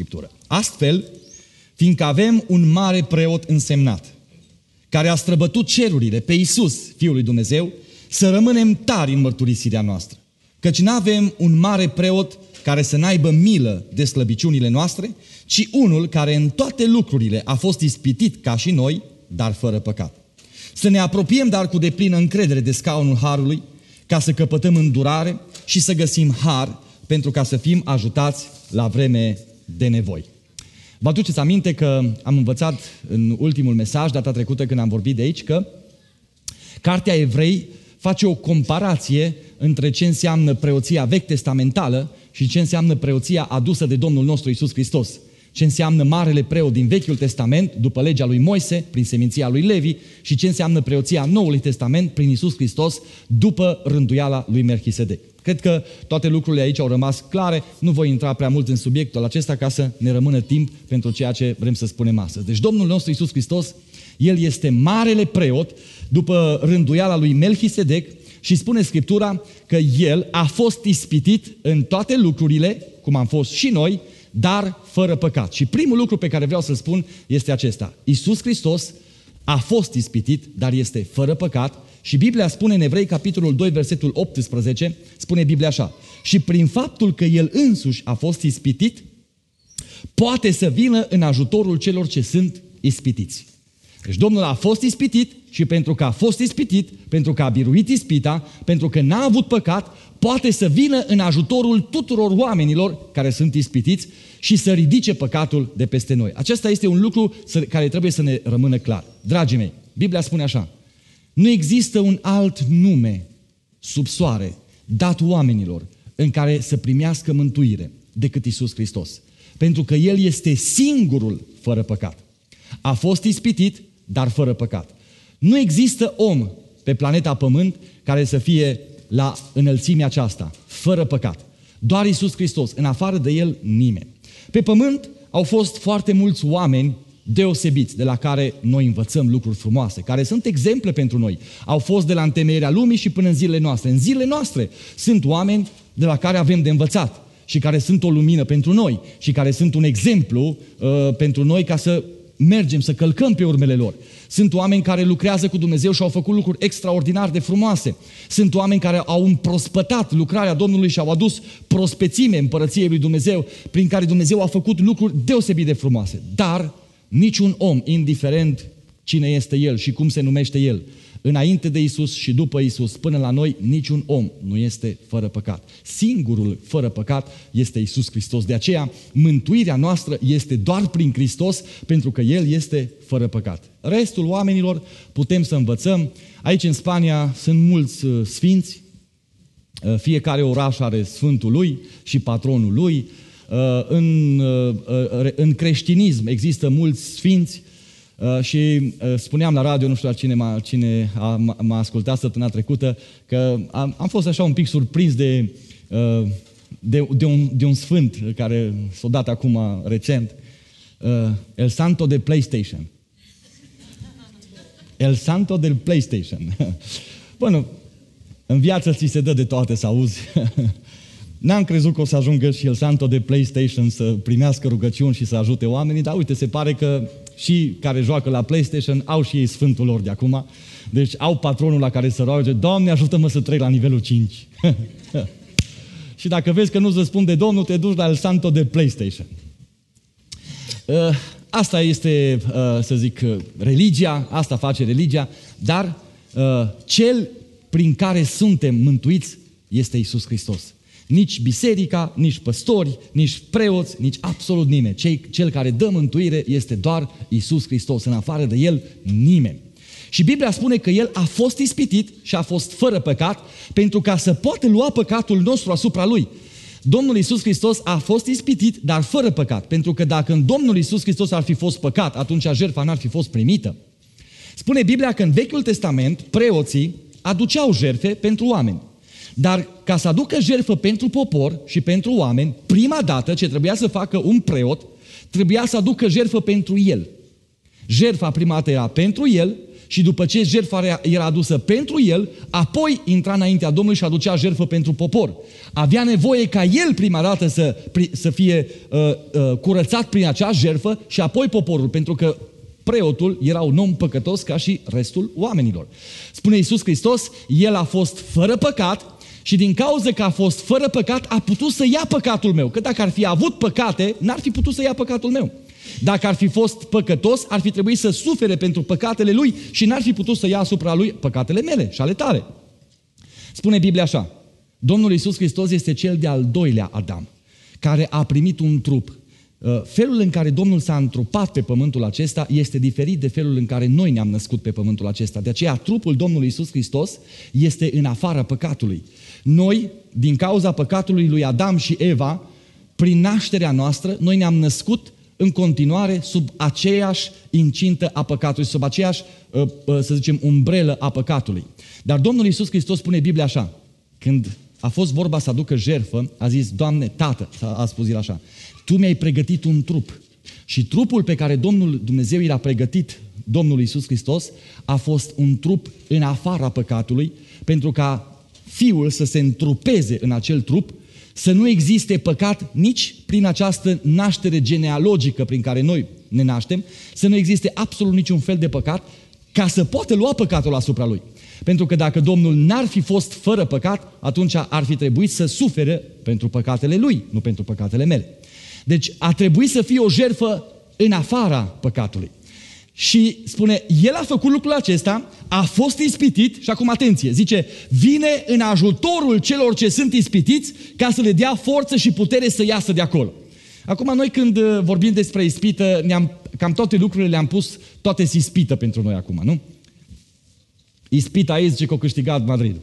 Scriptură. Astfel, fiindcă avem un mare preot însemnat, care a străbătut cerurile pe Iisus, Fiul lui Dumnezeu, să rămânem tari în mărturisirea noastră. Căci nu avem un mare preot care să n-aibă milă de slăbiciunile noastre, ci unul care în toate lucrurile a fost ispitit ca și noi, dar fără păcat. Să ne apropiem dar cu deplină încredere de scaunul Harului, ca să căpătăm îndurare și să găsim har pentru ca să fim ajutați la vreme de nevoi. Vă aduceți aminte că am învățat în ultimul mesaj, data trecută când am vorbit de aici, că Cartea Evrei face o comparație între ce înseamnă preoția vechi testamentală și ce înseamnă preoția adusă de Domnul nostru Isus Hristos. Ce înseamnă marele preot din Vechiul Testament, după legea lui Moise, prin seminția lui Levi, și ce înseamnă preoția Noului Testament, prin Isus Hristos, după rânduiala lui Melchisedec. Cred că toate lucrurile aici au rămas clare, nu voi intra prea mult în subiectul acesta ca să ne rămână timp pentru ceea ce vrem să spunem astăzi. Deci Domnul nostru Isus Hristos, El este marele preot după rânduiala lui Melchisedec și spune Scriptura că El a fost ispitit în toate lucrurile, cum am fost și noi, dar fără păcat. Și primul lucru pe care vreau să-l spun este acesta. Isus Hristos a fost ispitit, dar este fără păcat și Biblia spune în Evrei, capitolul 2, versetul 18, spune Biblia așa. Și prin faptul că El însuși a fost ispitit, poate să vină în ajutorul celor ce sunt ispitiți. Deci Domnul a fost ispitit și pentru că a fost ispitit, pentru că a biruit ispita, pentru că n-a avut păcat, poate să vină în ajutorul tuturor oamenilor care sunt ispitiți și să ridice păcatul de peste noi. Acesta este un lucru care trebuie să ne rămână clar. Dragii mei, Biblia spune așa, nu există un alt nume sub soare dat oamenilor în care să primească mântuire decât Isus Hristos. Pentru că El este singurul fără păcat. A fost ispitit, dar fără păcat. Nu există om pe planeta Pământ care să fie la înălțimea aceasta, fără păcat. Doar Isus Hristos, în afară de El, nimeni. Pe Pământ au fost foarte mulți oameni deosebiți, de la care noi învățăm lucruri frumoase, care sunt exemple pentru noi. Au fost de la întemeierea lumii și până în zilele noastre. În zilele noastre sunt oameni de la care avem de învățat și care sunt o lumină pentru noi și care sunt un exemplu uh, pentru noi ca să mergem, să călcăm pe urmele lor. Sunt oameni care lucrează cu Dumnezeu și au făcut lucruri extraordinar de frumoase. Sunt oameni care au împrospătat lucrarea Domnului și au adus prospețime împărăției lui Dumnezeu, prin care Dumnezeu a făcut lucruri deosebit de frumoase. Dar niciun om, indiferent cine este el și cum se numește el, înainte de Isus și după Isus, până la noi, niciun om nu este fără păcat. Singurul fără păcat este Isus Hristos. De aceea, mântuirea noastră este doar prin Hristos, pentru că El este fără păcat. Restul oamenilor putem să învățăm. Aici în Spania sunt mulți uh, sfinți, uh, fiecare oraș are sfântul lui și patronul lui. Uh, în, în creștinism există mulți sfinți, Uh, și uh, spuneam la radio, nu știu cine m-a, cine a, m-a ascultat săptămâna trecută, că am, am fost așa un pic surprins de, uh, de, de, un, de un sfânt care s-a dat acum recent, El Santo de PlayStation. El Santo del PlayStation. Bun, în viață ți se dă de toate să auzi. N-am crezut că o să ajungă și El Santo de PlayStation să primească rugăciuni și să ajute oamenii, dar uite, se pare că și care joacă la PlayStation au și ei sfântul lor de acum. Deci au patronul la care să roage, Doamne ajută-mă să trec la nivelul 5. și dacă vezi că nu-ți răspunde Domnul, te duci la El Santo de PlayStation. Uh, asta este, uh, să zic, uh, religia, asta face religia, dar cel prin care suntem mântuiți este Isus Hristos. Nici biserica, nici păstori, nici preoți, nici absolut nimeni. Cei, cel care dă mântuire este doar Isus Hristos. În afară de El, nimeni. Și Biblia spune că El a fost ispitit și a fost fără păcat pentru ca să poată lua păcatul nostru asupra Lui. Domnul Isus Hristos a fost ispitit, dar fără păcat. Pentru că dacă în Domnul Isus Hristos ar fi fost păcat, atunci jertfa n-ar fi fost primită. Spune Biblia că în Vechiul Testament preoții aduceau jertfe pentru oameni. Dar ca să aducă jertfă pentru popor și pentru oameni, prima dată ce trebuia să facă un preot, trebuia să aducă jertfă pentru el. Jertfa prima dată era pentru el și după ce jertfa era adusă pentru el, apoi intra înaintea Domnului și aducea jertfă pentru popor. Avea nevoie ca el prima dată să, să fie uh, uh, curățat prin acea jertfă și apoi poporul, pentru că preotul era un om păcătos ca și restul oamenilor. Spune Iisus Hristos, el a fost fără păcat și din cauza că a fost fără păcat, a putut să ia păcatul meu. Că dacă ar fi avut păcate, n-ar fi putut să ia păcatul meu. Dacă ar fi fost păcătos, ar fi trebuit să sufere pentru păcatele lui și n-ar fi putut să ia asupra lui păcatele mele și ale tale. Spune Biblia așa, Domnul Iisus Hristos este cel de-al doilea Adam, care a primit un trup. Uh, felul în care Domnul s-a întrupat pe pământul acesta este diferit de felul în care noi ne-am născut pe pământul acesta. De aceea, trupul Domnului Iisus Hristos este în afara păcatului. Noi, din cauza păcatului lui Adam și Eva, prin nașterea noastră, noi ne-am născut în continuare sub aceeași incintă a păcatului, sub aceeași, uh, uh, să zicem, umbrelă a păcatului. Dar Domnul Iisus Hristos spune Biblia așa, când a fost vorba să aducă jerfă, a zis, Doamne, Tată, a spus el așa, Tu mi-ai pregătit un trup. Și trupul pe care Domnul Dumnezeu i-a pregătit Domnul Iisus Hristos a fost un trup în afara păcatului, pentru ca Fiul să se întrupeze în acel trup să nu existe păcat nici prin această naștere genealogică prin care noi ne naștem, să nu existe absolut niciun fel de păcat, ca să poată lua păcatul asupra lui. Pentru că dacă Domnul n-ar fi fost fără păcat, atunci ar fi trebuit să sufere pentru păcatele lui, nu pentru păcatele mele. Deci a trebuit să fie o jerfă în afara păcatului. Și spune, el a făcut lucrul acesta, a fost ispitit și acum atenție, zice, vine în ajutorul celor ce sunt ispitiți ca să le dea forță și putere să iasă de acolo. Acum noi când uh, vorbim despre ispită, ne-am, cam toate lucrurile le-am pus, toate sunt ispită pentru noi acum, nu? Ispita ei zice că a câștigat Madrid.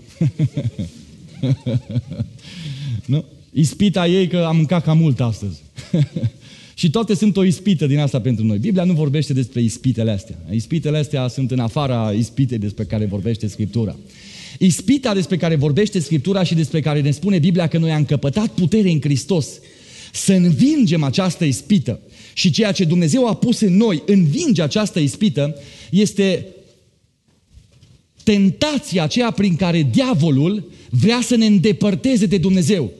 nu? Ispita ei că am mâncat cam mult astăzi. Și toate sunt o ispită din asta pentru noi. Biblia nu vorbește despre ispitele astea. Ispitele astea sunt în afara ispitei despre care vorbește Scriptura. Ispita despre care vorbește Scriptura și despre care ne spune Biblia că noi am căpătat putere în Hristos să învingem această ispită și ceea ce Dumnezeu a pus în noi învinge această ispită este tentația aceea prin care diavolul vrea să ne îndepărteze de Dumnezeu.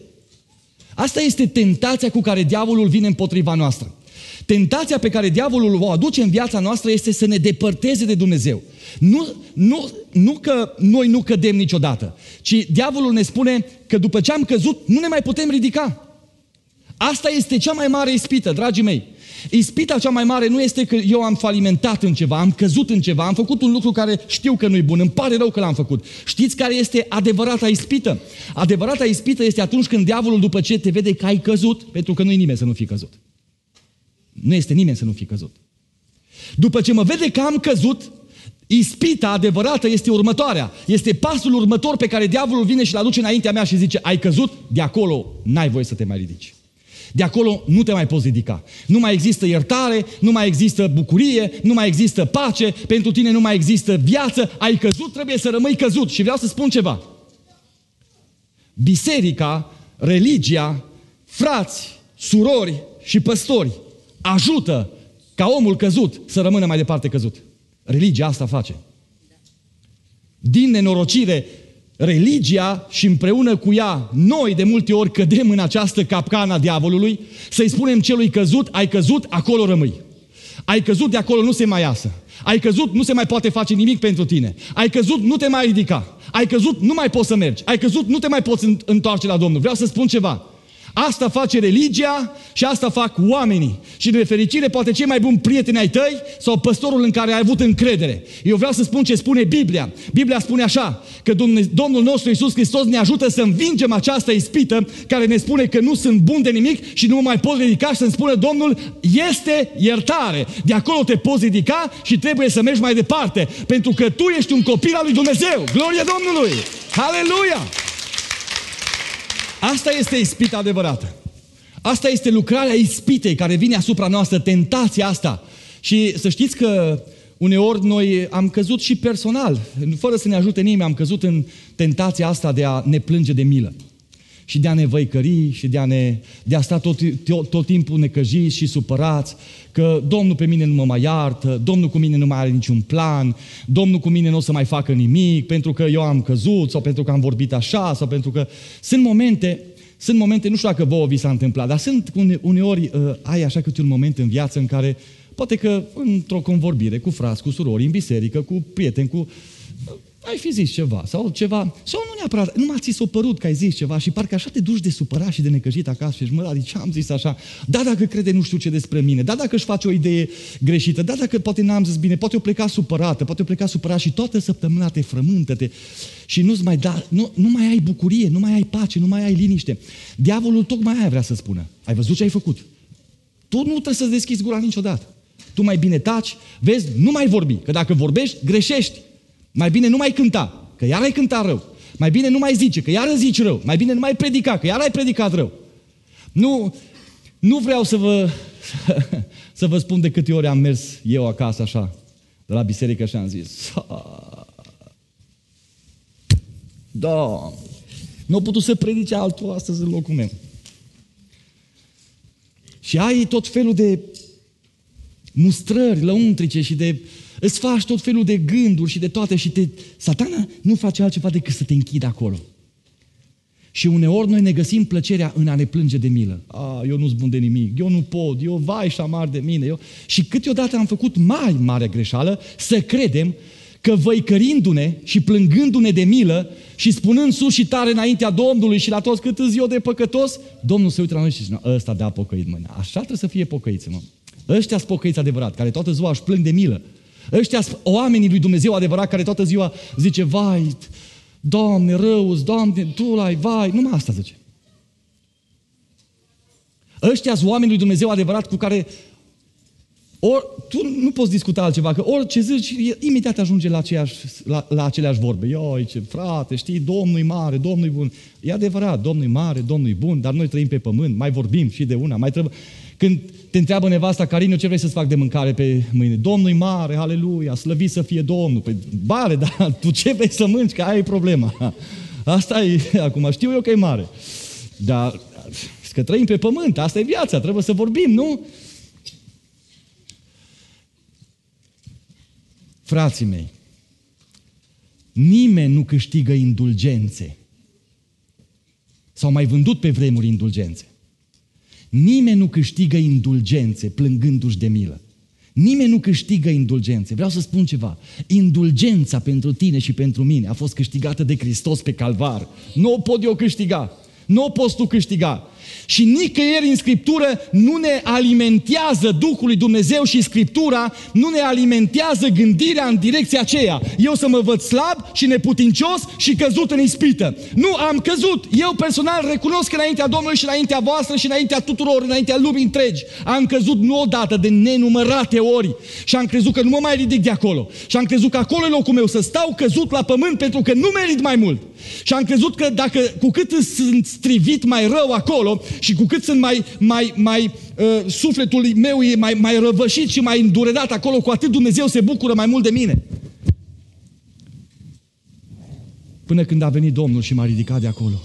Asta este tentația cu care diavolul vine împotriva noastră. Tentația pe care diavolul o aduce în viața noastră este să ne depărteze de Dumnezeu. Nu, nu, nu că noi nu cădem niciodată, ci diavolul ne spune că după ce am căzut, nu ne mai putem ridica. Asta este cea mai mare ispită, dragii mei. Ispita cea mai mare nu este că eu am falimentat în ceva, am căzut în ceva, am făcut un lucru care știu că nu-i bun, îmi pare rău că l-am făcut. Știți care este adevărata ispită? Adevărata ispită este atunci când diavolul după ce te vede că ai căzut, pentru că nu-i nimeni să nu fi căzut. Nu este nimeni să nu fi căzut. După ce mă vede că am căzut, Ispita adevărată este următoarea. Este pasul următor pe care diavolul vine și-l aduce înaintea mea și zice, ai căzut, de acolo n-ai voie să te mai ridici. De acolo nu te mai poți ridica. Nu mai există iertare, nu mai există bucurie, nu mai există pace, pentru tine nu mai există viață, ai căzut, trebuie să rămâi căzut. Și vreau să spun ceva. Biserica, religia, frați, surori și păstori ajută ca omul căzut să rămână mai departe căzut. Religia asta face. Din nenorocire, religia și împreună cu ea, noi de multe ori cădem în această capcană a diavolului, să-i spunem celui căzut, ai căzut, acolo rămâi. Ai căzut, de acolo nu se mai iasă. Ai căzut, nu se mai poate face nimic pentru tine. Ai căzut, nu te mai ridica. Ai căzut, nu mai poți să mergi. Ai căzut, nu te mai poți întoarce la Domnul. Vreau să spun ceva. Asta face religia și asta fac oamenii. Și de fericire poate cei mai buni prieteni ai tăi sau păstorul în care ai avut încredere. Eu vreau să spun ce spune Biblia. Biblia spune așa, că Domnul nostru Iisus Hristos ne ajută să învingem această ispită care ne spune că nu sunt bun de nimic și nu mă mai pot ridica și să-mi spune Domnul, este iertare. De acolo te poți ridica și trebuie să mergi mai departe. Pentru că tu ești un copil al lui Dumnezeu. Glorie Domnului! Aleluia! Asta este ispita adevărată. Asta este lucrarea ispitei care vine asupra noastră, tentația asta. Și să știți că uneori noi am căzut și personal, fără să ne ajute nimeni, am căzut în tentația asta de a ne plânge de milă. Și de a ne văicări și de a, ne, de a sta tot, tot, tot timpul necăjiți și supărați că Domnul pe mine nu mă mai iartă, Domnul cu mine nu mai are niciun plan, Domnul cu mine nu o să mai facă nimic pentru că eu am căzut sau pentru că am vorbit așa sau pentru că... Sunt momente, sunt momente, nu știu dacă vouă vi s-a întâmplat, dar sunt uneori, uh, ai așa câte un moment în viață în care poate că într-o convorbire cu frați, cu surori, în biserică, cu prieteni, cu ai fi zis ceva sau ceva, sau nu neapărat, nu m-a ți s-o părut că ai zis ceva și parcă așa te duci de supărat și de necăjit acasă și zici, mă, de ce am zis așa? Da, dacă crede nu știu ce despre mine, da, dacă își face o idee greșită, da, dacă poate n-am zis bine, poate o pleca supărată, poate o pleca supărat și toată săptămâna te frământă-te și nu-ți mai da, nu, nu mai ai bucurie, nu mai ai pace, nu mai ai liniște. Diavolul tocmai aia vrea să spună. Ai văzut ce ai făcut? Tu nu trebuie să-ți deschizi gura niciodată. Tu mai bine taci, vezi, nu mai vorbi, că dacă vorbești, greșești. Mai bine nu mai cânta, că iar ai cântat rău. Mai bine nu mai zice, că iar zici rău. Mai bine nu mai predica, că iar ai predicat rău. Nu, nu vreau să vă, să vă spun de câte ori am mers eu acasă așa, de la biserică și am zis, da, nu a putut să predice altul astăzi în locul meu. Și ai tot felul de mustrări lăuntrice și de Îți faci tot felul de gânduri și de toate și te... Satana nu face altceva decât să te închidă acolo. Și uneori noi ne găsim plăcerea în a ne plânge de milă. A, eu nu-s bun de nimic, eu nu pot, eu vai și amar de mine. Eu... Și câteodată am făcut mai mare greșeală să credem că văicărindu-ne și plângându-ne de milă și spunând sus și tare înaintea Domnului și la toți cât îți eu de păcătos, Domnul se uită la noi și zice, ăsta de-a pocăit, mă. Așa trebuie să fie pocăiți, mă. Ăștia sunt pocăiți adevărat, care toată ziua își plâng de milă. Ăștia oamenii lui Dumnezeu adevărat care toată ziua zice, vai, Doamne, rău, Doamne, Tu l-ai, vai, numai asta zice. Ăștia sunt oamenii lui Dumnezeu adevărat cu care ori, tu nu poți discuta altceva, că orice zici, imediat ajunge la, aceeași, la, la aceleași vorbe. Ioi, ce frate, știi, Domnul mare, Domnul bun. E adevărat, Domnul mare, Domnul bun, dar noi trăim pe pământ, mai vorbim și de una, mai trebuie... Când te întreabă nevasta, Carinu, ce vrei să-ți fac de mâncare pe mâine? Domnul mare, aleluia, slăvit să fie Domnul. Păi, bare, dar tu ce vrei să mânci? Că aia e problema. Asta e, acum știu eu că e mare. Dar, că trăim pe pământ, asta e viața, trebuie să vorbim, nu? Frații mei, nimeni nu câștigă indulgențe. S-au mai vândut pe vremuri indulgențe. Nimeni nu câștigă indulgențe plângându-și de milă. Nimeni nu câștigă indulgențe. Vreau să spun ceva. Indulgența pentru tine și pentru mine a fost câștigată de Hristos pe calvar. Nu o pot eu câștiga. Nu o poți tu câștiga. Și nicăieri în Scriptură nu ne alimentează Duhul lui Dumnezeu și Scriptura nu ne alimentează gândirea în direcția aceea. Eu să mă văd slab și neputincios și căzut în ispită. Nu, am căzut. Eu personal recunosc înaintea Domnului și înaintea voastră și înaintea tuturor, înaintea lumii întregi. Am căzut nu odată, de nenumărate ori. Și am crezut că nu mă mai ridic de acolo. Și am crezut că acolo e locul meu, să stau căzut la pământ pentru că nu merit mai mult. Și am crezut că dacă cu cât sunt strivit mai rău acolo, și cu cât sunt mai, mai, mai uh, sufletul meu e mai, mai răvășit și mai îndurerat acolo, cu atât Dumnezeu se bucură mai mult de mine. Până când a venit Domnul și m-a ridicat de acolo.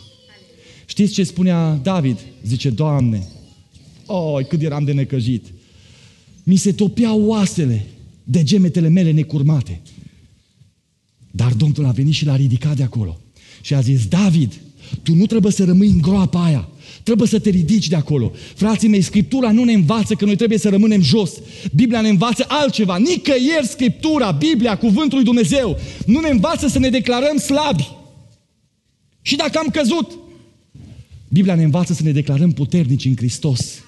Știți ce spunea David? Zice, Doamne, oi, cât eram de necăjit. Mi se topeau oasele de gemetele mele necurmate. Dar Domnul a venit și l-a ridicat de acolo. Și a zis, David, tu nu trebuie să rămâi în groapa aia. Trebuie să te ridici de acolo. Frații mei, Scriptura nu ne învață că noi trebuie să rămânem jos. Biblia ne învață altceva. Nicăieri Scriptura, Biblia, Cuvântul lui Dumnezeu, nu ne învață să ne declarăm slabi. Și dacă am căzut, Biblia ne învață să ne declarăm puternici în Hristos.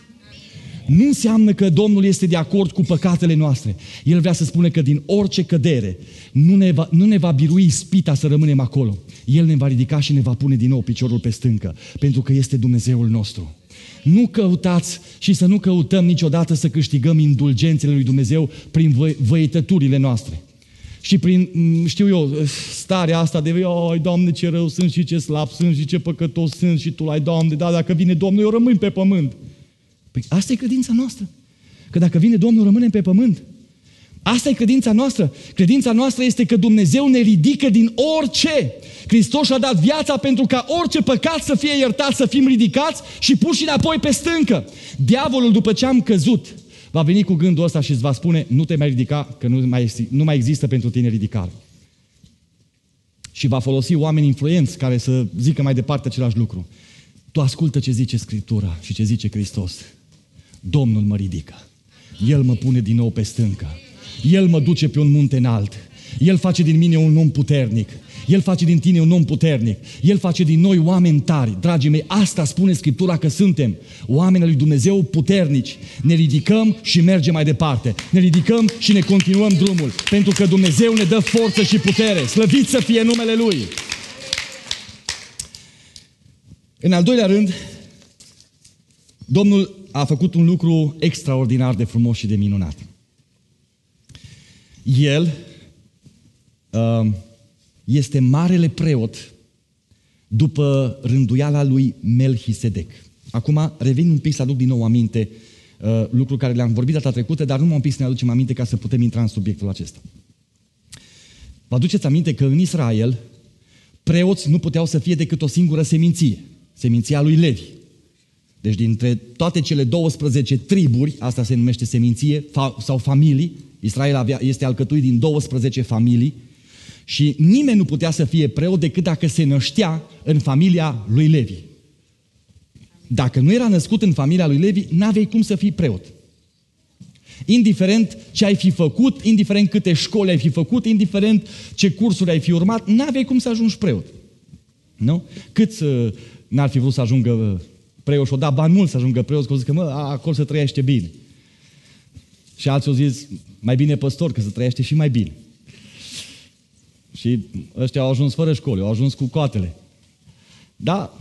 Nu înseamnă că Domnul este de acord cu păcatele noastre. El vrea să spună că din orice cădere nu ne va, nu ne va birui spita să rămânem acolo. El ne va ridica și ne va pune din nou piciorul pe stâncă, pentru că este Dumnezeul nostru. Nu căutați și să nu căutăm niciodată să câștigăm indulgențele lui Dumnezeu prin vă, văităturile noastre. Și prin, știu eu, starea asta de, oi, Doamne, ce rău sunt și ce slab sunt și ce păcătos sunt și Tu, ai, Doamne, da, dacă vine Domnul, eu rămân pe pământ. Păi asta e credința noastră. Că dacă vine Domnul, rămânem pe pământ. Asta e credința noastră. Credința noastră este că Dumnezeu ne ridică din orice. Hristos a dat viața pentru ca orice păcat să fie iertat, să fim ridicați și puși înapoi pe stâncă. Diavolul, după ce am căzut, va veni cu gândul ăsta și îți va spune, nu te mai ridica, că nu mai, nu mai există pentru tine ridicare. Și va folosi oameni influenți care să zică mai departe același lucru. Tu ascultă ce zice Scriptura și ce zice Hristos. Domnul mă ridică. El mă pune din nou pe stâncă. El mă duce pe un munte înalt. El face din mine un om puternic. El face din tine un om puternic. El face din noi oameni tari. Dragii mei, asta spune Scriptura că suntem. Oamenii lui Dumnezeu puternici. Ne ridicăm și mergem mai departe. Ne ridicăm și ne continuăm drumul. Pentru că Dumnezeu ne dă forță și putere. Slăvit să fie numele Lui. În al doilea rând, Domnul a făcut un lucru extraordinar de frumos și de minunat. El uh, este marele preot după rânduiala lui Melchisedec. Acum revin un pic să aduc din nou aminte uh, lucruri care le-am vorbit data trecută, dar nu un pic să ne aducem aminte ca să putem intra în subiectul acesta. Vă aduceți aminte că în Israel preoți nu puteau să fie decât o singură seminție, seminția lui Levi. Deci dintre toate cele 12 triburi, asta se numește seminție fa- sau familii, Israel avea, este alcătuit din 12 familii și nimeni nu putea să fie preot decât dacă se năștea în familia lui Levi. Dacă nu era născut în familia lui Levi, n-aveai cum să fii preot. Indiferent ce ai fi făcut, indiferent câte școli ai fi făcut, indiferent ce cursuri ai fi urmat, n-aveai cum să ajungi preot. Nu? Cât uh, n-ar fi vrut să ajungă preot și o da bani mult să ajungă preot, că au zis că mă, acolo se trăiește bine. Și alții au zis, mai bine păstor, că se trăiește și mai bine. Și ăștia au ajuns fără școli, au ajuns cu coatele. Da,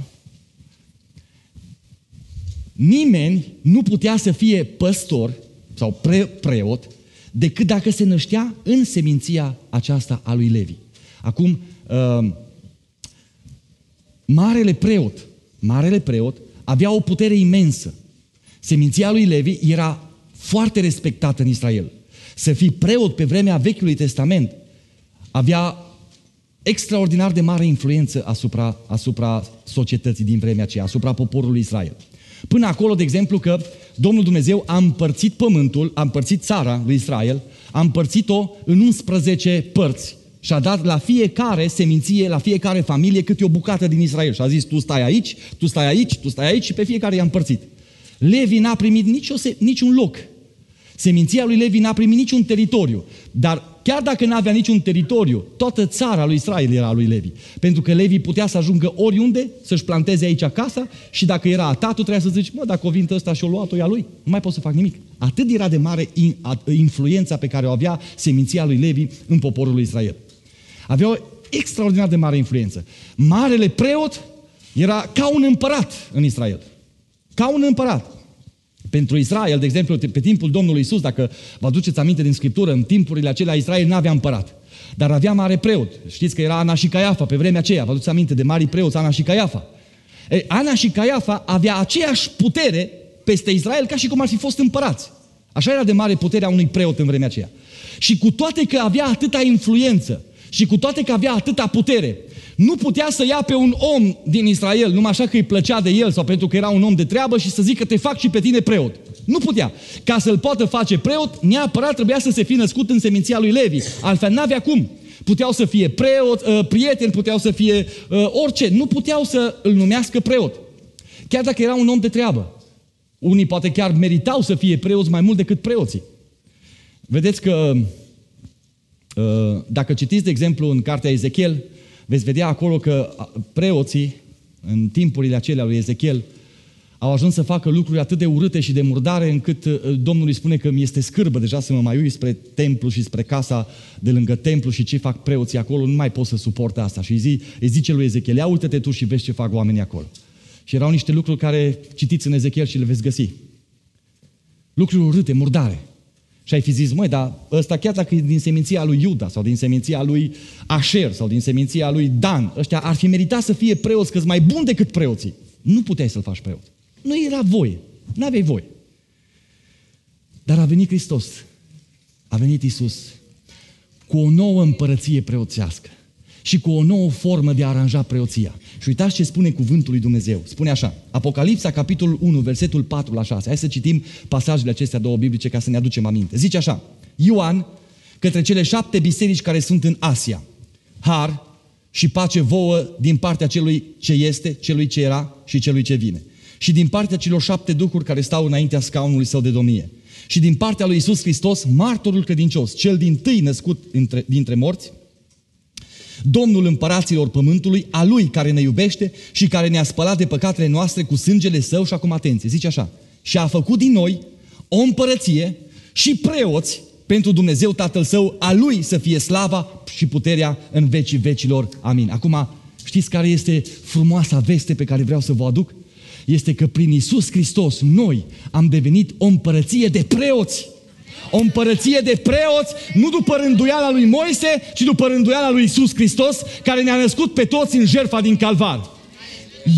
nimeni nu putea să fie păstor sau pre- preot decât dacă se năștea în seminția aceasta a lui Levi. Acum, uh, marele preot, marele preot avea o putere imensă. Seminția lui Levi era foarte respectată în Israel. Să fii preot pe vremea Vechiului Testament avea extraordinar de mare influență asupra, asupra societății din vremea aceea, asupra poporului Israel. Până acolo, de exemplu, că Domnul Dumnezeu a împărțit pământul, a împărțit țara lui Israel, a împărțit-o în 11 părți și a dat la fiecare seminție, la fiecare familie câte o bucată din Israel. Și a zis, tu stai aici, tu stai aici, tu stai aici și pe fiecare i-a împărțit. Levi n-a primit nicio, niciun loc. Seminția lui Levi n-a primit niciun teritoriu. Dar chiar dacă n-avea niciun teritoriu, toată țara lui Israel era lui Levi. Pentru că Levi putea să ajungă oriunde, să-și planteze aici acasă și dacă era a ta, tu trebuia să zici, mă, dacă o vin ăsta și o luat-o ea lui, nu mai pot să fac nimic. Atât era de mare influența pe care o avea seminția lui Levi în poporul lui Israel. Avea o extraordinar de mare influență. Marele preot era ca un împărat în Israel. Ca un împărat. Pentru Israel, de exemplu, pe timpul Domnului Isus, dacă vă aduceți aminte din Scriptură, în timpurile acelea Israel n-avea împărat. Dar avea mare preot. Știți că era Ana și Caiafa pe vremea aceea. Vă aduceți aminte de mari preoți, Ana și Caiafa. E, Ana și Caiafa avea aceeași putere peste Israel ca și cum ar fi fost împărați. Așa era de mare puterea unui preot în vremea aceea. Și cu toate că avea atâta influență și cu toate că avea atâta putere, nu putea să ia pe un om din Israel, numai așa că îi plăcea de el sau pentru că era un om de treabă și să zică te fac și pe tine preot. Nu putea. Ca să-l poată face preot, neapărat trebuia să se fi născut în seminția lui Levi. Altfel n-avea cum. Puteau să fie preot, uh, prieteni, puteau să fie uh, orice. Nu puteau să îl numească preot. Chiar dacă era un om de treabă. Unii poate chiar meritau să fie preoți mai mult decât preoții. Vedeți că uh, dacă citiți, de exemplu, în cartea Ezechiel, veți vedea acolo că preoții, în timpurile acelea lui Ezechiel, au ajuns să facă lucruri atât de urâte și de murdare încât uh, Domnul îi spune că mi este scârbă deja să mă mai ui spre templu și spre casa de lângă templu și ce fac preoții acolo, nu mai pot să suport asta. Și îi, zi, îi zice lui Ezechiel, ia uite-te tu și vezi ce fac oamenii acolo. Și erau niște lucruri care citiți în Ezechiel și le veți găsi. Lucruri urâte, murdare. Și ai fi zis, măi, dar ăsta chiar dacă e din seminția lui Iuda sau din seminția lui Asher sau din seminția lui Dan, ăștia ar fi meritat să fie preoți, că mai bun decât preoții. Nu puteai să-l faci preot. Nu era voie. Nu aveai voie. Dar a venit Hristos. a venit Isus cu o nouă împărăție preoțească și cu o nouă formă de a aranja preoția. Și uitați ce spune cuvântul lui Dumnezeu. Spune așa, Apocalipsa, capitolul 1, versetul 4 la 6. Hai să citim pasajele acestea două biblice ca să ne aducem aminte. Zice așa, Ioan, către cele șapte biserici care sunt în Asia, har și pace vouă din partea celui ce este, celui ce era și celui ce vine. Și din partea celor șapte duhuri care stau înaintea scaunului său de domnie. Și din partea lui Isus Hristos, martorul credincios, cel din tâi născut dintre, dintre morți, Domnul împăraților pământului, a Lui care ne iubește și care ne-a spălat de păcatele noastre cu sângele Său și acum atenție, zice așa, și a făcut din noi o împărăție și preoți pentru Dumnezeu Tatăl Său, a Lui să fie slava și puterea în vecii vecilor. Amin. Acum, știți care este frumoasa veste pe care vreau să vă aduc? Este că prin Isus Hristos noi am devenit o împărăție de preoți o împărăție de preoți, nu după rânduiala lui Moise, ci după rânduiala lui Isus Hristos, care ne-a născut pe toți în jertfa din Calvar.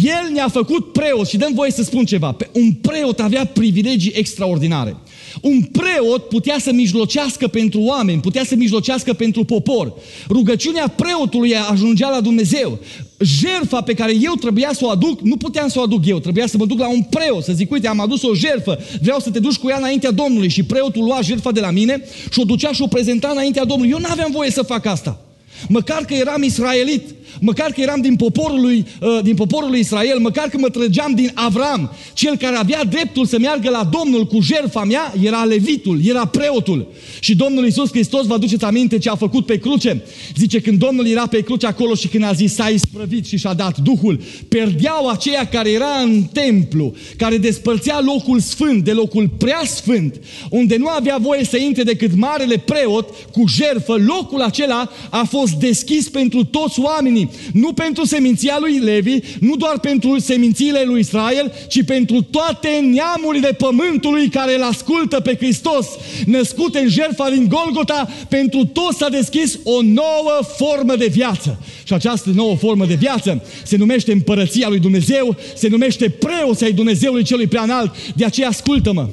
El ne-a făcut preoți și dăm voie să spun ceva. Un preot avea privilegii extraordinare. Un preot putea să mijlocească pentru oameni, putea să mijlocească pentru popor. Rugăciunea preotului ajungea la Dumnezeu. Jerfa pe care eu trebuia să o aduc, nu puteam să o aduc eu, trebuia să mă duc la un preot, să zic, uite, am adus o jerfă, vreau să te duci cu ea înaintea Domnului. Și preotul lua jerfa de la mine și o ducea și o prezenta înaintea Domnului. Eu nu aveam voie să fac asta. Măcar că eram israelit, măcar că eram din poporul, lui, uh, din poporul lui Israel, măcar că mă trăgeam din Avram, cel care avea dreptul să meargă la Domnul cu jertfa mea, era levitul, era preotul. Și Domnul Iisus Hristos, vă aduceți aminte ce a făcut pe cruce? Zice, când Domnul era pe cruce acolo și când a zis, s-a isprăvit și și-a dat Duhul, perdeau aceea care era în templu, care despărțea locul sfânt de locul prea sfânt, unde nu avea voie să intre decât marele preot cu jertfă, locul acela a fost deschis pentru toți oamenii nu pentru seminția lui Levi, nu doar pentru semințiile lui Israel, ci pentru toate neamurile pământului care îl ascultă pe Hristos, născut în jertfa din Golgota, pentru toți s-a deschis o nouă formă de viață. Și această nouă formă de viață se numește împărăția lui Dumnezeu, se numește preoții ai Dumnezeului celui prea înalt. De aceea ascultă-mă,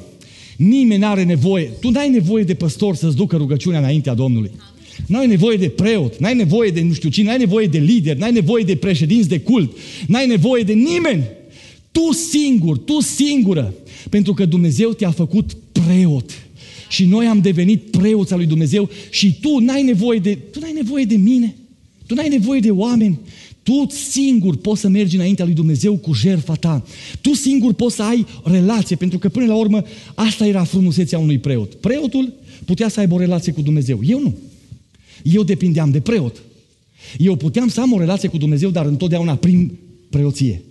nimeni nu are nevoie, tu n-ai nevoie de păstor să-ți ducă rugăciunea înaintea Domnului. N-ai nevoie de preot, n-ai nevoie de nu știu cine, n-ai nevoie de lider, n-ai nevoie de președinți de cult, n-ai nevoie de nimeni. Tu singur, tu singură, pentru că Dumnezeu te-a făcut preot. Și noi am devenit preoți al lui Dumnezeu și tu n-ai nevoie de, tu n-ai nevoie de mine, tu n-ai nevoie de oameni, tu singur poți să mergi înaintea lui Dumnezeu cu jertfa ta. Tu singur poți să ai relație, pentru că până la urmă asta era frumusețea unui preot. Preotul putea să aibă o relație cu Dumnezeu. Eu nu. Eu depindeam de preot. Eu puteam să am o relație cu Dumnezeu, dar întotdeauna prin preoție.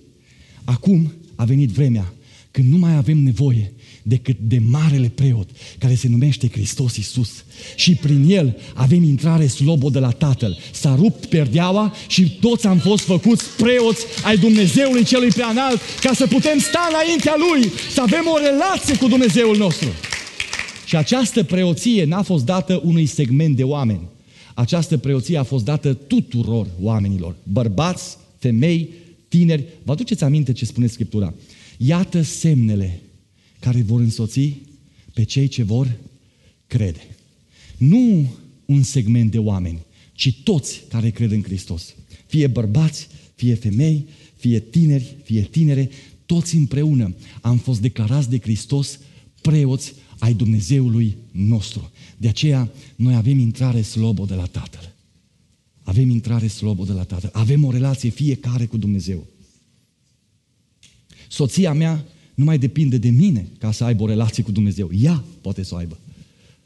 Acum a venit vremea când nu mai avem nevoie decât de marele preot, care se numește Hristos Iisus. Și prin el avem intrare slobodă la Tatăl. S-a rupt perdeaua și toți am fost făcuți preoți ai Dumnezeului celui preanalt, ca să putem sta înaintea Lui, să avem o relație cu Dumnezeul nostru. Și această preoție n-a fost dată unui segment de oameni, această preoție a fost dată tuturor oamenilor, bărbați, femei, tineri. Vă aduceți aminte ce spune Scriptura? Iată semnele care vor însoți pe cei ce vor crede. Nu un segment de oameni, ci toți care cred în Hristos. Fie bărbați, fie femei, fie tineri, fie tinere, toți împreună am fost declarați de Hristos preoți ai Dumnezeului nostru. De aceea noi avem intrare slobo de la Tatăl. Avem intrare slobo de la Tatăl. Avem o relație fiecare cu Dumnezeu. Soția mea nu mai depinde de mine ca să aibă o relație cu Dumnezeu. Ea poate să o aibă.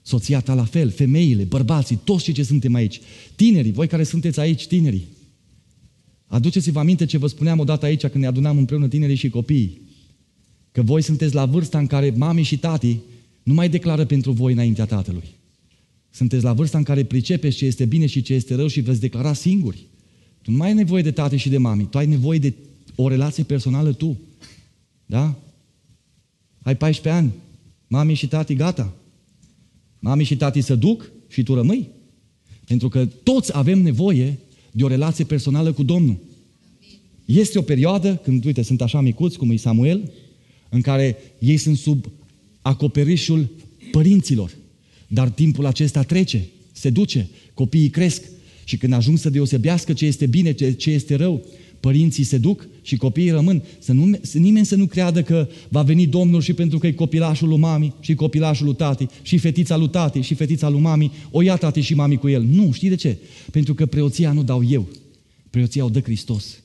Soția ta la fel, femeile, bărbații, toți cei ce suntem aici. Tinerii, voi care sunteți aici, tinerii. Aduceți-vă aminte ce vă spuneam odată aici când ne adunam împreună tinerii și copiii. Că voi sunteți la vârsta în care mami și tati nu mai declară pentru voi înaintea Tatălui. Sunteți la vârsta în care pricepeți ce este bine și ce este rău și veți declara singuri. Tu nu mai ai nevoie de tate și de mami, tu ai nevoie de o relație personală tu. Da? Ai 14 ani, mami și tati gata. Mami și tati să duc și tu rămâi. Pentru că toți avem nevoie de o relație personală cu Domnul. Este o perioadă când, uite, sunt așa micuți, cum e Samuel, în care ei sunt sub acoperișul părinților. Dar timpul acesta trece, se duce, copiii cresc și când ajung să deosebească ce este bine, ce este rău, părinții se duc și copiii rămân. Să, nu, să nimeni să nu creadă că va veni Domnul și pentru că e copilașul lui mami și copilașul lui tati și fetița lui tati și fetița lui mami, o ia tati și mami cu el. Nu, știi de ce? Pentru că preoția nu dau eu, preoția o dă Hristos.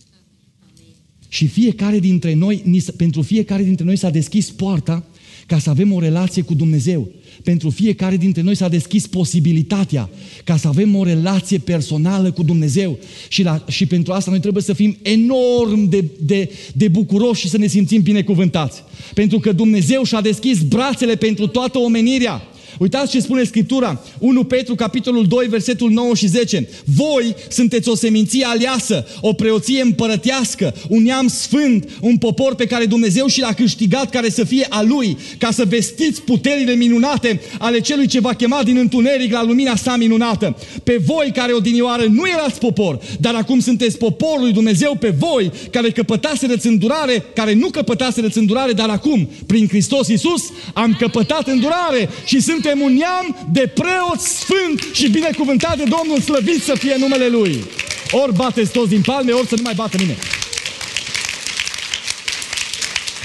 Și fiecare dintre noi, pentru fiecare dintre noi s-a deschis poarta ca să avem o relație cu Dumnezeu. Pentru fiecare dintre noi s-a deschis posibilitatea ca să avem o relație personală cu Dumnezeu. Și, la, și pentru asta noi trebuie să fim enorm de, de, de bucuroși și să ne simțim binecuvântați. Pentru că Dumnezeu și-a deschis brațele pentru toată omenirea. Uitați ce spune Scriptura, 1 Petru, capitolul 2, versetul 9 și 10. Voi sunteți o seminție aliasă, o preoție împărătească, un neam sfânt, un popor pe care Dumnezeu și l-a câștigat care să fie a Lui, ca să vestiți puterile minunate ale Celui ce va chema din întuneric la lumina sa minunată. Pe voi care odinioară nu erați popor, dar acum sunteți poporul lui Dumnezeu, pe voi care căpătasereți îndurare, care nu căpătasereți îndurare, dar acum, prin Hristos Iisus, am căpătat îndurare și suntem suntem un neam de preot sfânt și binecuvântat de Domnul, slăvit să fie numele Lui. Ori bateți toți din palme, ori să nu mai bată nimeni.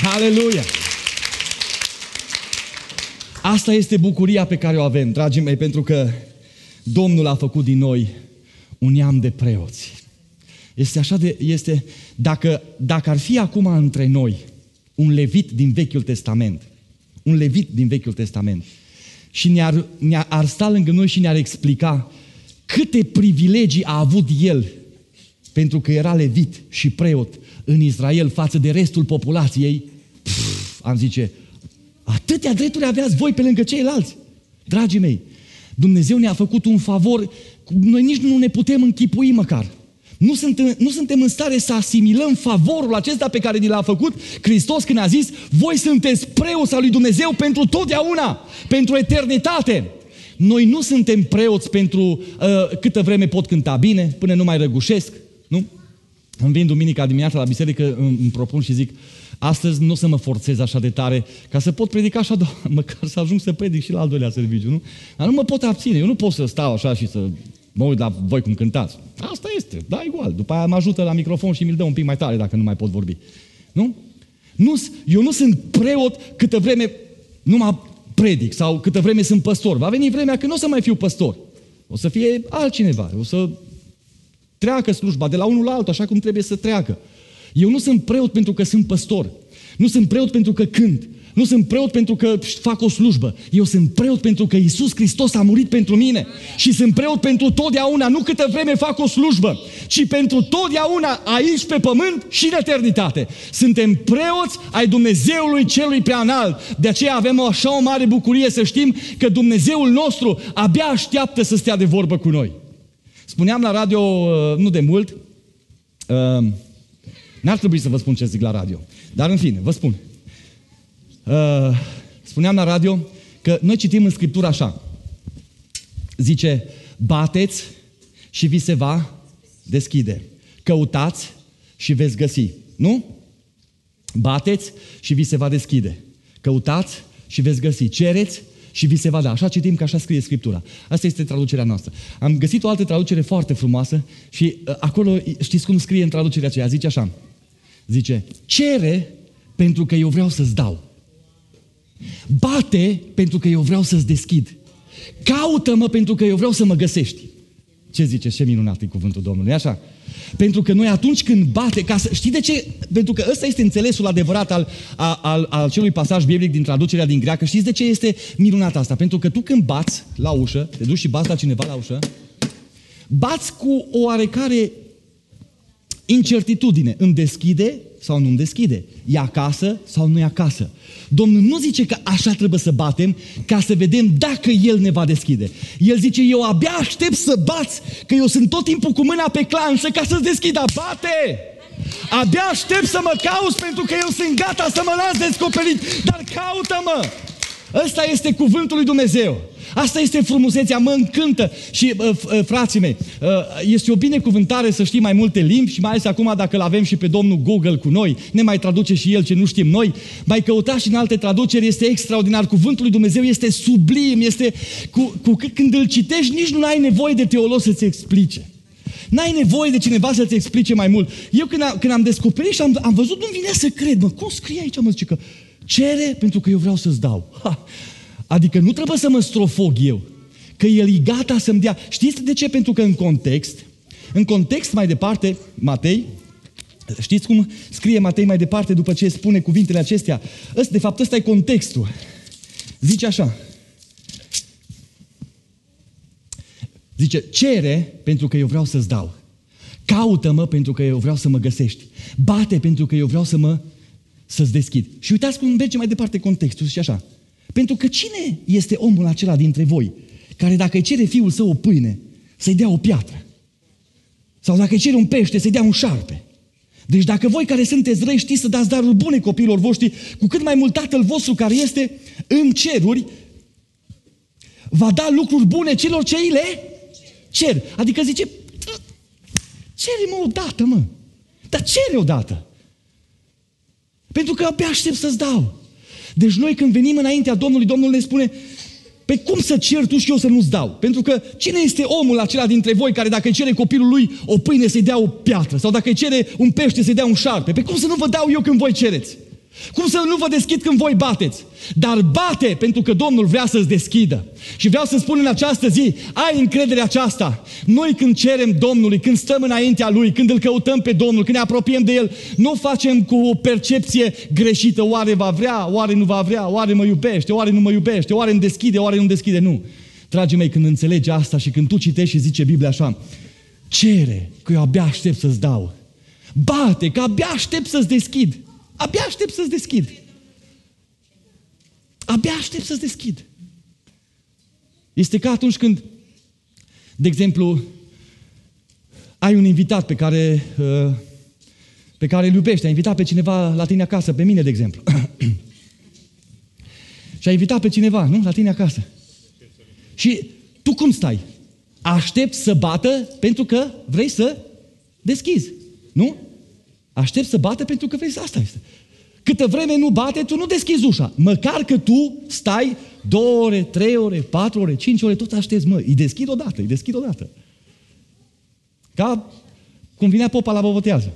Aleluia! Asta este bucuria pe care o avem, dragii mei, pentru că Domnul a făcut din noi un neam de preoți. Este așa de, este, dacă, dacă ar fi acum între noi un levit din Vechiul Testament, un levit din Vechiul Testament, și ne-ar, ne-ar sta lângă noi și ne-ar explica câte privilegii a avut el pentru că era levit și preot în Israel față de restul populației, pf, am zice, atâtea drepturi aveați voi pe lângă ceilalți. Dragii mei, Dumnezeu ne-a făcut un favor, noi nici nu ne putem închipui măcar. Nu suntem, nu suntem în stare să asimilăm favorul acesta pe care ni l-a făcut Hristos când a zis voi sunteți preoți al lui Dumnezeu pentru totdeauna, pentru eternitate. Noi nu suntem preoți pentru uh, câtă vreme pot cânta bine, până nu mai răgușesc, nu? Îmi vin duminica dimineața la biserică, îmi, îmi propun și zic, astăzi nu o să mă forțez așa de tare ca să pot predica așa, măcar să ajung să predic și la al doilea serviciu, nu? Dar nu mă pot abține, eu nu pot să stau așa și să mă uit la voi cum cântați. Asta este, da, igual. După aia mă ajută la microfon și mi-l dă un pic mai tare dacă nu mai pot vorbi. Nu? nu eu nu sunt preot câtă vreme nu mă predic sau câtă vreme sunt păstor. Va veni vremea când nu o să mai fiu păstor. O să fie altcineva. O să treacă slujba de la unul la altul, așa cum trebuie să treacă. Eu nu sunt preot pentru că sunt păstor. Nu sunt preot pentru că cânt. Nu sunt preot pentru că fac o slujbă. Eu sunt preot pentru că Isus Hristos a murit pentru mine. Și sunt preot pentru totdeauna, nu câtă vreme fac o slujbă, ci pentru totdeauna aici pe pământ și în eternitate. Suntem preoți ai Dumnezeului celui prea înalt. De aceea avem o așa o mare bucurie să știm că Dumnezeul nostru abia așteaptă să stea de vorbă cu noi. Spuneam la radio uh, nu de mult, uh, n-ar trebui să vă spun ce zic la radio, dar în fine, vă spun. Uh, spuneam la radio că noi citim în Scriptură așa. Zice, bateți și vi se va deschide. Căutați și veți găsi. Nu? Bateți și vi se va deschide. Căutați și veți găsi. Cereți și vi se va da. Așa citim că așa scrie Scriptura. Asta este traducerea noastră. Am găsit o altă traducere foarte frumoasă și uh, acolo știți cum scrie în traducerea aceea? Zice așa. Zice, cere pentru că eu vreau să-ți dau. Bate pentru că eu vreau să-ți deschid. Caută-mă pentru că eu vreau să mă găsești. Ce zice? Ce minunat e cuvântul Domnului, așa? Pentru că noi atunci când bate, ca să, știi de ce? Pentru că ăsta este înțelesul adevărat al, al, al celui pasaj biblic din traducerea din greacă. Știți de ce este minunat asta? Pentru că tu când bați la ușă, te duci și bați la cineva la ușă, bați cu o oarecare incertitudine. Îmi deschide sau nu îmi deschide? E acasă sau nu e acasă? Domnul nu zice că așa trebuie să batem ca să vedem dacă El ne va deschide. El zice, eu abia aștept să bați, că eu sunt tot timpul cu mâna pe clanșă ca să-ți deschidă. Bate! Abia aștept să mă cauți pentru că eu sunt gata să mă las descoperit. Dar caută-mă! Ăsta este cuvântul lui Dumnezeu. Asta este frumusețea, mă încântă. Și, uh, uh, frații mei, uh, este o binecuvântare să știi mai multe limbi și mai ales acum dacă îl avem și pe domnul Google cu noi, ne mai traduce și el ce nu știm noi, mai căuta și în alte traduceri, este extraordinar. Cuvântul lui Dumnezeu este sublim, este cu, cu când îl citești, nici nu ai nevoie de teolog să-ți explice. N-ai nevoie de cineva să-ți explice mai mult. Eu când, am, când am descoperit și am, am văzut, nu vine să cred, mă, cum scrie aici, mă zice că cere pentru că eu vreau să-ți dau. Ha. Adică nu trebuie să mă strofog eu, că el e gata să-mi dea. Știți de ce? Pentru că în context, în context mai departe, Matei, știți cum scrie Matei mai departe după ce spune cuvintele acestea? De fapt, ăsta e contextul. Zice așa, Zice, cere pentru că eu vreau să-ți dau. Caută-mă pentru că eu vreau să mă găsești. Bate pentru că eu vreau să mă să-ți deschid. Și uitați cum merge mai departe contextul și așa. Pentru că cine este omul acela dintre voi care dacă îi cere fiul său o pâine, să-i dea o piatră? Sau dacă îi cere un pește, să-i dea un șarpe? Deci dacă voi care sunteți răi știți să dați daruri bune copiilor voștri, cu cât mai mult Tatăl vostru care este în ceruri, va da lucruri bune celor ce îi le cer. Adică zice, cere-mă odată, mă. Dar cere odată. Pentru că abia aștept să-ți dau. Deci noi când venim înaintea Domnului, Domnul ne spune, pe cum să cer tu și eu să nu-ți dau? Pentru că cine este omul acela dintre voi care dacă îi cere copilul lui o pâine să-i dea o piatră? Sau dacă îi cere un pește să-i dea un șarpe? Pe cum să nu vă dau eu când voi cereți? Cum să nu vă deschid când voi bateți? Dar bate pentru că Domnul vrea să-ți deschidă. Și vreau să spun în această zi, ai încredere aceasta. Noi când cerem Domnului, când stăm înaintea Lui, când îl căutăm pe Domnul, când ne apropiem de El, nu o facem cu o percepție greșită. Oare va vrea, oare nu va vrea, oare mă iubește, oare nu mă iubește, oare îmi deschide, oare nu deschide. Nu. Dragii mei, când înțelegi asta și când tu citești și zice Biblia așa, cere, că eu abia aștept să-ți dau. Bate, că abia aștept să-ți deschid. Abia aștept să-ți deschid. Abia aștept să-ți deschid. Este ca atunci când, de exemplu, ai un invitat pe care, uh, pe care îl iubești, ai invitat pe cineva la tine acasă, pe mine, de exemplu. și ai invitat pe cineva, nu? La tine acasă. Și tu cum stai? Aștept să bată pentru că vrei să deschizi. Nu? Aștept să bată pentru că vezi, asta este. Câtă vreme nu bate, tu nu deschizi ușa. Măcar că tu stai două ore, trei ore, patru ore, cinci ore, tot aștepți, mă, îi deschid odată, îi deschid odată. Ca cum vinea popa la bobotează.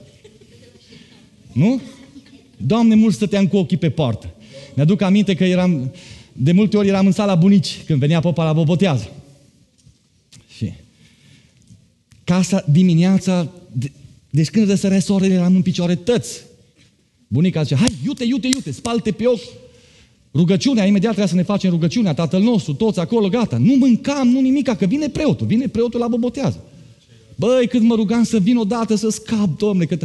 Nu? Doamne, mult stăteam cu ochii pe poartă. Mi-aduc aminte că eram, de multe ori eram în sala bunici când venea popa la bobotează. Și casa dimineața, deci când răsărea soarele, eram în picioare tăți. Bunica zice, hai, iute, iute, iute, spalte pe ochi. Rugăciunea, imediat trebuie să ne facem rugăciunea, tatăl nostru, toți acolo, gata. Nu mâncam, nu nimica, că vine preotul, vine preotul la bobotează. Băi, cât mă rugam să vin odată să scap, domne, că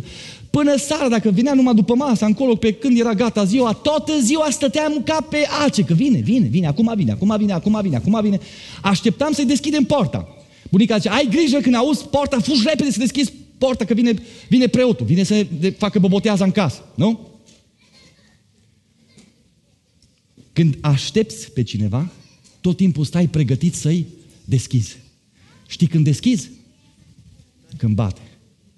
până seara, dacă vinea numai după masă, încolo, pe când era gata ziua, toată ziua stăteam ca pe ace, că vine, vine, vine, acum vine, acum vine, acum vine, acum vine. Așteptam să-i deschidem porta. Bunica zice, ai grijă când auzi porta, fugi repede să deschizi porta că vine, vine preotul, vine să facă bobotează în casă, nu? Când aștepți pe cineva, tot timpul stai pregătit să-i deschizi. Știi când deschizi? Când bate.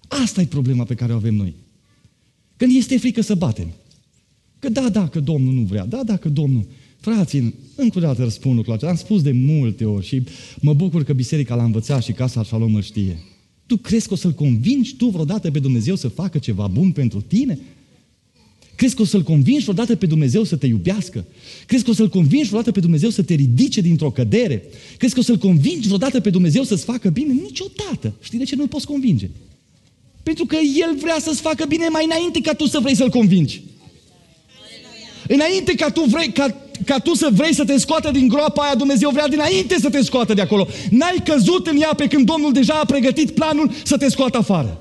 Asta e problema pe care o avem noi. Când este frică să batem. Că da, da, că Domnul nu vrea, da, da, că Domnul... Frații, încă o dată răspund lucrul acesta. Am spus de multe ori și mă bucur că biserica l-a învățat și casa Shalom îl știe. Tu crezi că o să-L convingi tu vreodată pe Dumnezeu să facă ceva bun pentru tine? Crezi că o să-L convingi vreodată pe Dumnezeu să te iubească? Crezi că o să-L convingi vreodată pe Dumnezeu să te ridice dintr-o cădere? Crezi că o să-L convingi vreodată pe Dumnezeu să-ți facă bine? Niciodată. Știi de ce nu-L poți convinge? Pentru că El vrea să-ți facă bine mai înainte ca tu să vrei să-L convingi. Înainte ca tu, vrei, ca, ca tu să vrei să te scoată din groapa aia, Dumnezeu vrea dinainte să te scoată de acolo. N-ai căzut în ea pe când Domnul deja a pregătit planul să te scoată afară.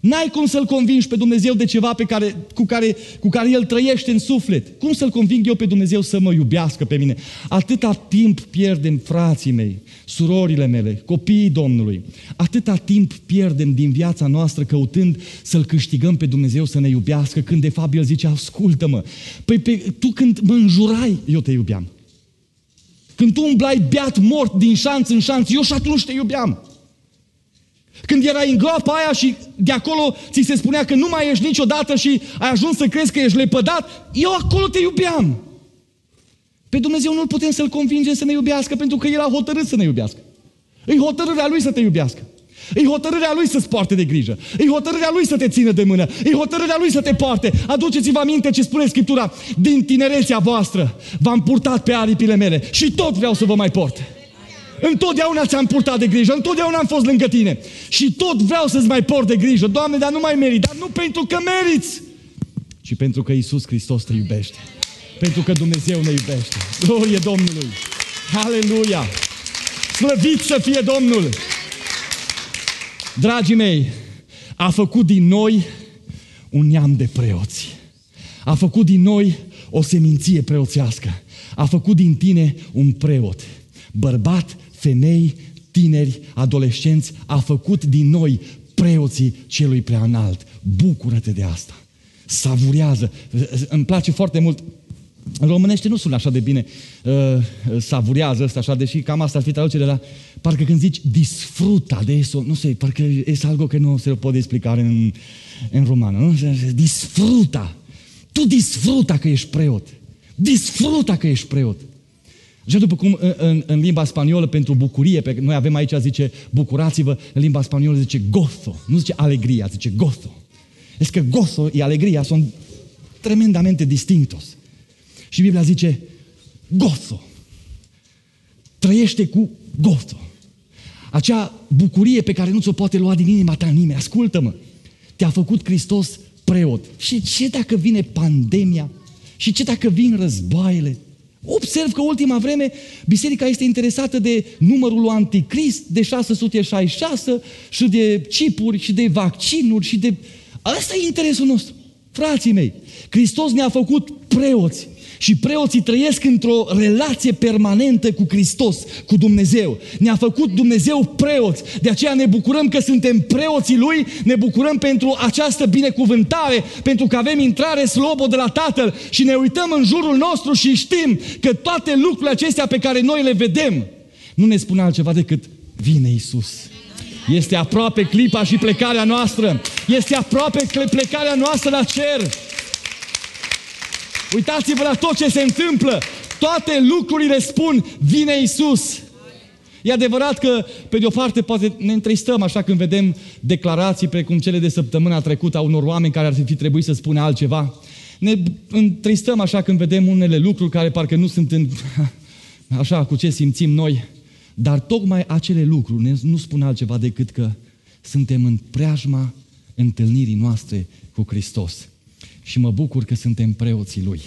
N-ai cum să-L convingi pe Dumnezeu de ceva pe care, cu, care, cu care El trăiește în suflet. Cum să-L conving eu pe Dumnezeu să mă iubească pe mine? Atâta timp pierdem frații mei, surorile mele, copiii Domnului. Atâta timp pierdem din viața noastră căutând să-L câștigăm pe Dumnezeu să ne iubească, când de fapt El zice, ascultă-mă, păi pe, tu când mă înjurai, eu te iubeam. Când tu umblai beat mort din șanț în șanț, eu și atunci te iubeam. Când erai în groapa aia și de acolo ți se spunea că nu mai ești niciodată și ai ajuns să crezi că ești lepădat, eu acolo te iubeam. Pe Dumnezeu nu-L putem să-L convingem să ne iubească pentru că El a hotărât să ne iubească. Îi hotărârea Lui să te iubească. Îi hotărârea Lui să-ți poarte de grijă. Îi hotărârea Lui să te țină de mână. Îi hotărârea Lui să te poarte. Aduceți-vă aminte ce spune Scriptura. Din tinerețea voastră v-am purtat pe aripile mele și tot vreau să vă mai port. Întotdeauna ți-am purtat de grijă, întotdeauna am fost lângă tine. Și tot vreau să-ți mai port de grijă. Doamne, dar nu mai merit, dar nu pentru că meriți, ci pentru că Isus Hristos te iubește. Pentru că Dumnezeu ne iubește. Glorie Domnului! Aleluia! Slăvit să fie Domnul! Dragii mei, a făcut din noi un neam de preoți. A făcut din noi o seminție preoțească. A făcut din tine un preot. Bărbat, femei, tineri, adolescenți, a făcut din noi preoții celui prea înalt. Bucură-te de asta. Savurează. Îmi place foarte mult în românește nu sună așa de bine, uh, savurează ăsta așa, deși cam asta ar fi traducerea la... Parcă când zici disfruta de eso, nu știu, parcă e algo că nu se poate explica în, în romană, nu? Disfruta. Tu disfruta că ești preot. Disfruta că ești preot. Așa după cum în, în, în limba spaniolă pentru bucurie, pe noi avem aici, zice bucurați-vă, în limba spaniolă zice gozo, nu zice alegria, zice gozo. Este că gozo și alegria sunt tremendamente distintos. Și Biblia zice, gozo. Trăiește cu gozo. Acea bucurie pe care nu ți-o poate lua din inima ta nimeni. Ascultă-mă, te-a făcut Hristos preot. Și ce dacă vine pandemia? Și ce dacă vin războaiele? Observ că ultima vreme biserica este interesată de numărul lui anticrist, de 666 și de chipuri și de vaccinuri și de... Asta e interesul nostru. Frații mei, Hristos ne-a făcut preoți. Și preoții trăiesc într-o relație permanentă cu Hristos, cu Dumnezeu. Ne-a făcut Dumnezeu preoți. De aceea ne bucurăm că suntem preoții Lui, ne bucurăm pentru această binecuvântare, pentru că avem intrare slobo de la Tatăl și ne uităm în jurul nostru și știm că toate lucrurile acestea pe care noi le vedem, nu ne spun altceva decât vine Isus. Este aproape clipa și plecarea noastră. Este aproape plecarea noastră la cer. Uitați-vă la tot ce se întâmplă. Toate lucrurile spun, vine Isus. E adevărat că, pe de o parte, poate ne întristăm așa când vedem declarații precum cele de săptămâna trecută a unor oameni care ar fi trebuit să spună altceva. Ne întristăm așa când vedem unele lucruri care parcă nu sunt în, așa cu ce simțim noi. Dar tocmai acele lucruri ne, nu spun altceva decât că suntem în preajma întâlnirii noastre cu Hristos și mă bucur că suntem preoții Lui.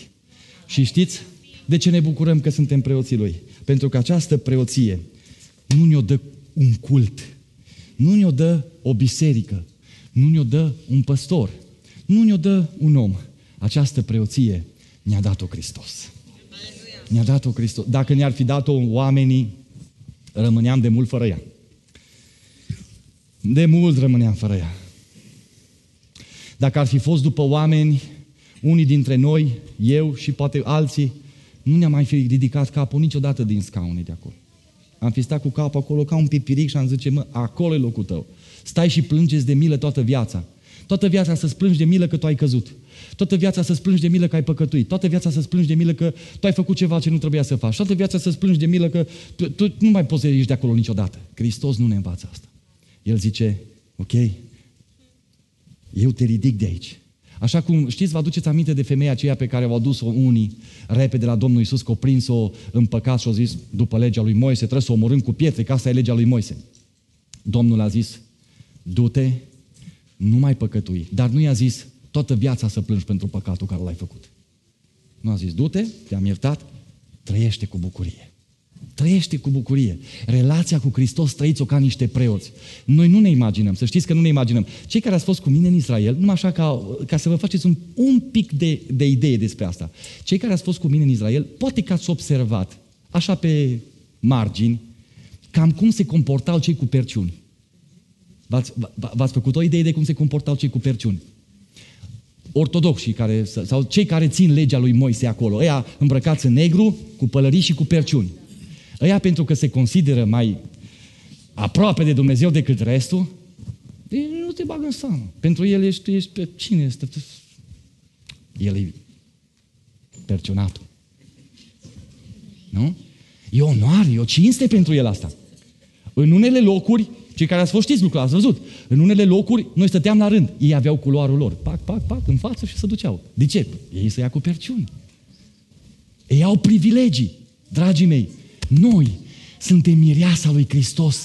Și știți de ce ne bucurăm că suntem preoții Lui? Pentru că această preoție nu ne-o dă un cult, nu ne-o dă o biserică, nu ne-o dă un păstor, nu ne-o dă un om. Această preoție ne-a dat-o Hristos. Ne-a dat-o Hristos. Dacă ne-ar fi dat-o oamenii, rămâneam de mult fără ea. De mult rămâneam fără ea. Dacă ar fi fost după oameni, unii dintre noi, eu și poate alții, nu ne-am mai fi ridicat capul niciodată din scaune de acolo. Am fi stat cu capul acolo ca un pipiric și am zice, mă, acolo e locul tău. Stai și plângeți de milă toată viața. Toată viața să-ți plângi de milă că tu ai căzut. Toată viața să-ți plângi de milă că ai păcătuit. Toată viața să-ți plângi de milă că tu ai făcut ceva ce nu trebuia să faci. Toată viața să-ți plângi de milă că tu, tu nu mai poți să ieși de acolo niciodată. Hristos nu ne învață asta. El zice, ok, eu te ridic de aici. Așa cum, știți, vă aduceți aminte de femeia aceea pe care au adus-o unii repede la Domnul Isus, că o prins-o în păcat și au zis, după legea lui Moise, trebuie să o omorâm cu pietre, că asta e legea lui Moise. Domnul a zis, du-te, nu mai păcătui. Dar nu i-a zis, toată viața să plângi pentru păcatul care l-ai făcut. Nu a zis, du-te, te-am iertat, trăiește cu bucurie. Trăiește cu bucurie. Relația cu Hristos trăiți-o ca niște preoți. Noi nu ne imaginăm, să știți că nu ne imaginăm. Cei care ați fost cu mine în Israel, numai așa ca, ca să vă faceți un, un pic de, de idee despre asta. Cei care ați fost cu mine în Israel, poate că ați observat, așa pe margini, cam cum se comportau cei cu perciuni. V-ați, v-ați făcut o idee de cum se comportau cei cu perciuni? ortodoxii care, sau cei care țin legea lui Moise acolo, ăia îmbrăcați în negru, cu pălării și cu perciuni. Ăia pentru că se consideră mai aproape de Dumnezeu decât restul, ei nu te bagă în seamă. Pentru el ești, ești pe cine este? El e percionatul. Nu? E o onoare, e o cinste pentru el asta. În unele locuri, cei care ați fost știți lucrul, ați văzut, în unele locuri noi stăteam la rând, ei aveau culoarul lor, pac, pac, pac, în față și se duceau. De ce? Ei să ia cu perciuni. Ei au privilegii, dragii mei. Noi suntem mireasa lui Hristos.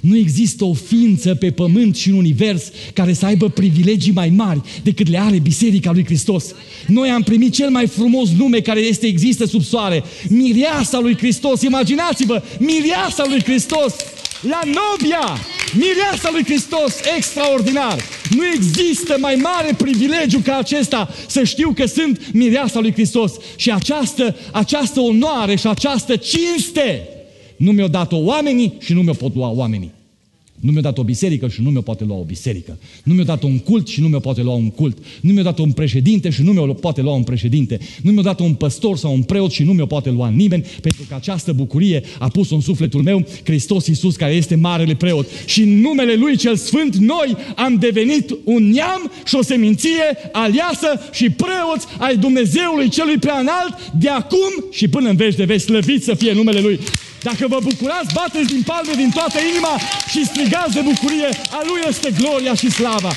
Nu există o ființă pe pământ și în univers care să aibă privilegii mai mari decât le are Biserica lui Hristos. Noi am primit cel mai frumos nume care este există sub soare. Mireasa lui Hristos. Imaginați-vă, mireasa lui Hristos. La Nobia, mireasa lui Hristos, extraordinar. Nu există mai mare privilegiu ca acesta să știu că sunt mireasa lui Hristos. Și această, această onoare și această cinste nu mi-o dat-o oamenii și nu mi-o pot lua oamenii. Nu mi-a dat o biserică și nu mi-o poate lua o biserică. Nu mi-a dat un cult și nu mi-o poate lua un cult. Nu mi-a dat un președinte și nu mi-o poate lua un președinte. Nu mi-a dat un păstor sau un preot și nu mi-o poate lua nimeni, pentru că această bucurie a pus în sufletul meu Hristos Iisus, care este marele preot. Și în numele Lui cel Sfânt, noi am devenit un neam și o seminție aliasă și preoți ai Dumnezeului celui prea înalt, de acum și până în veci de veci, slăvit să fie numele Lui. Dacă vă bucurați, bateți din palme din toată inima și strigați de bucurie, a Lui este gloria și slava.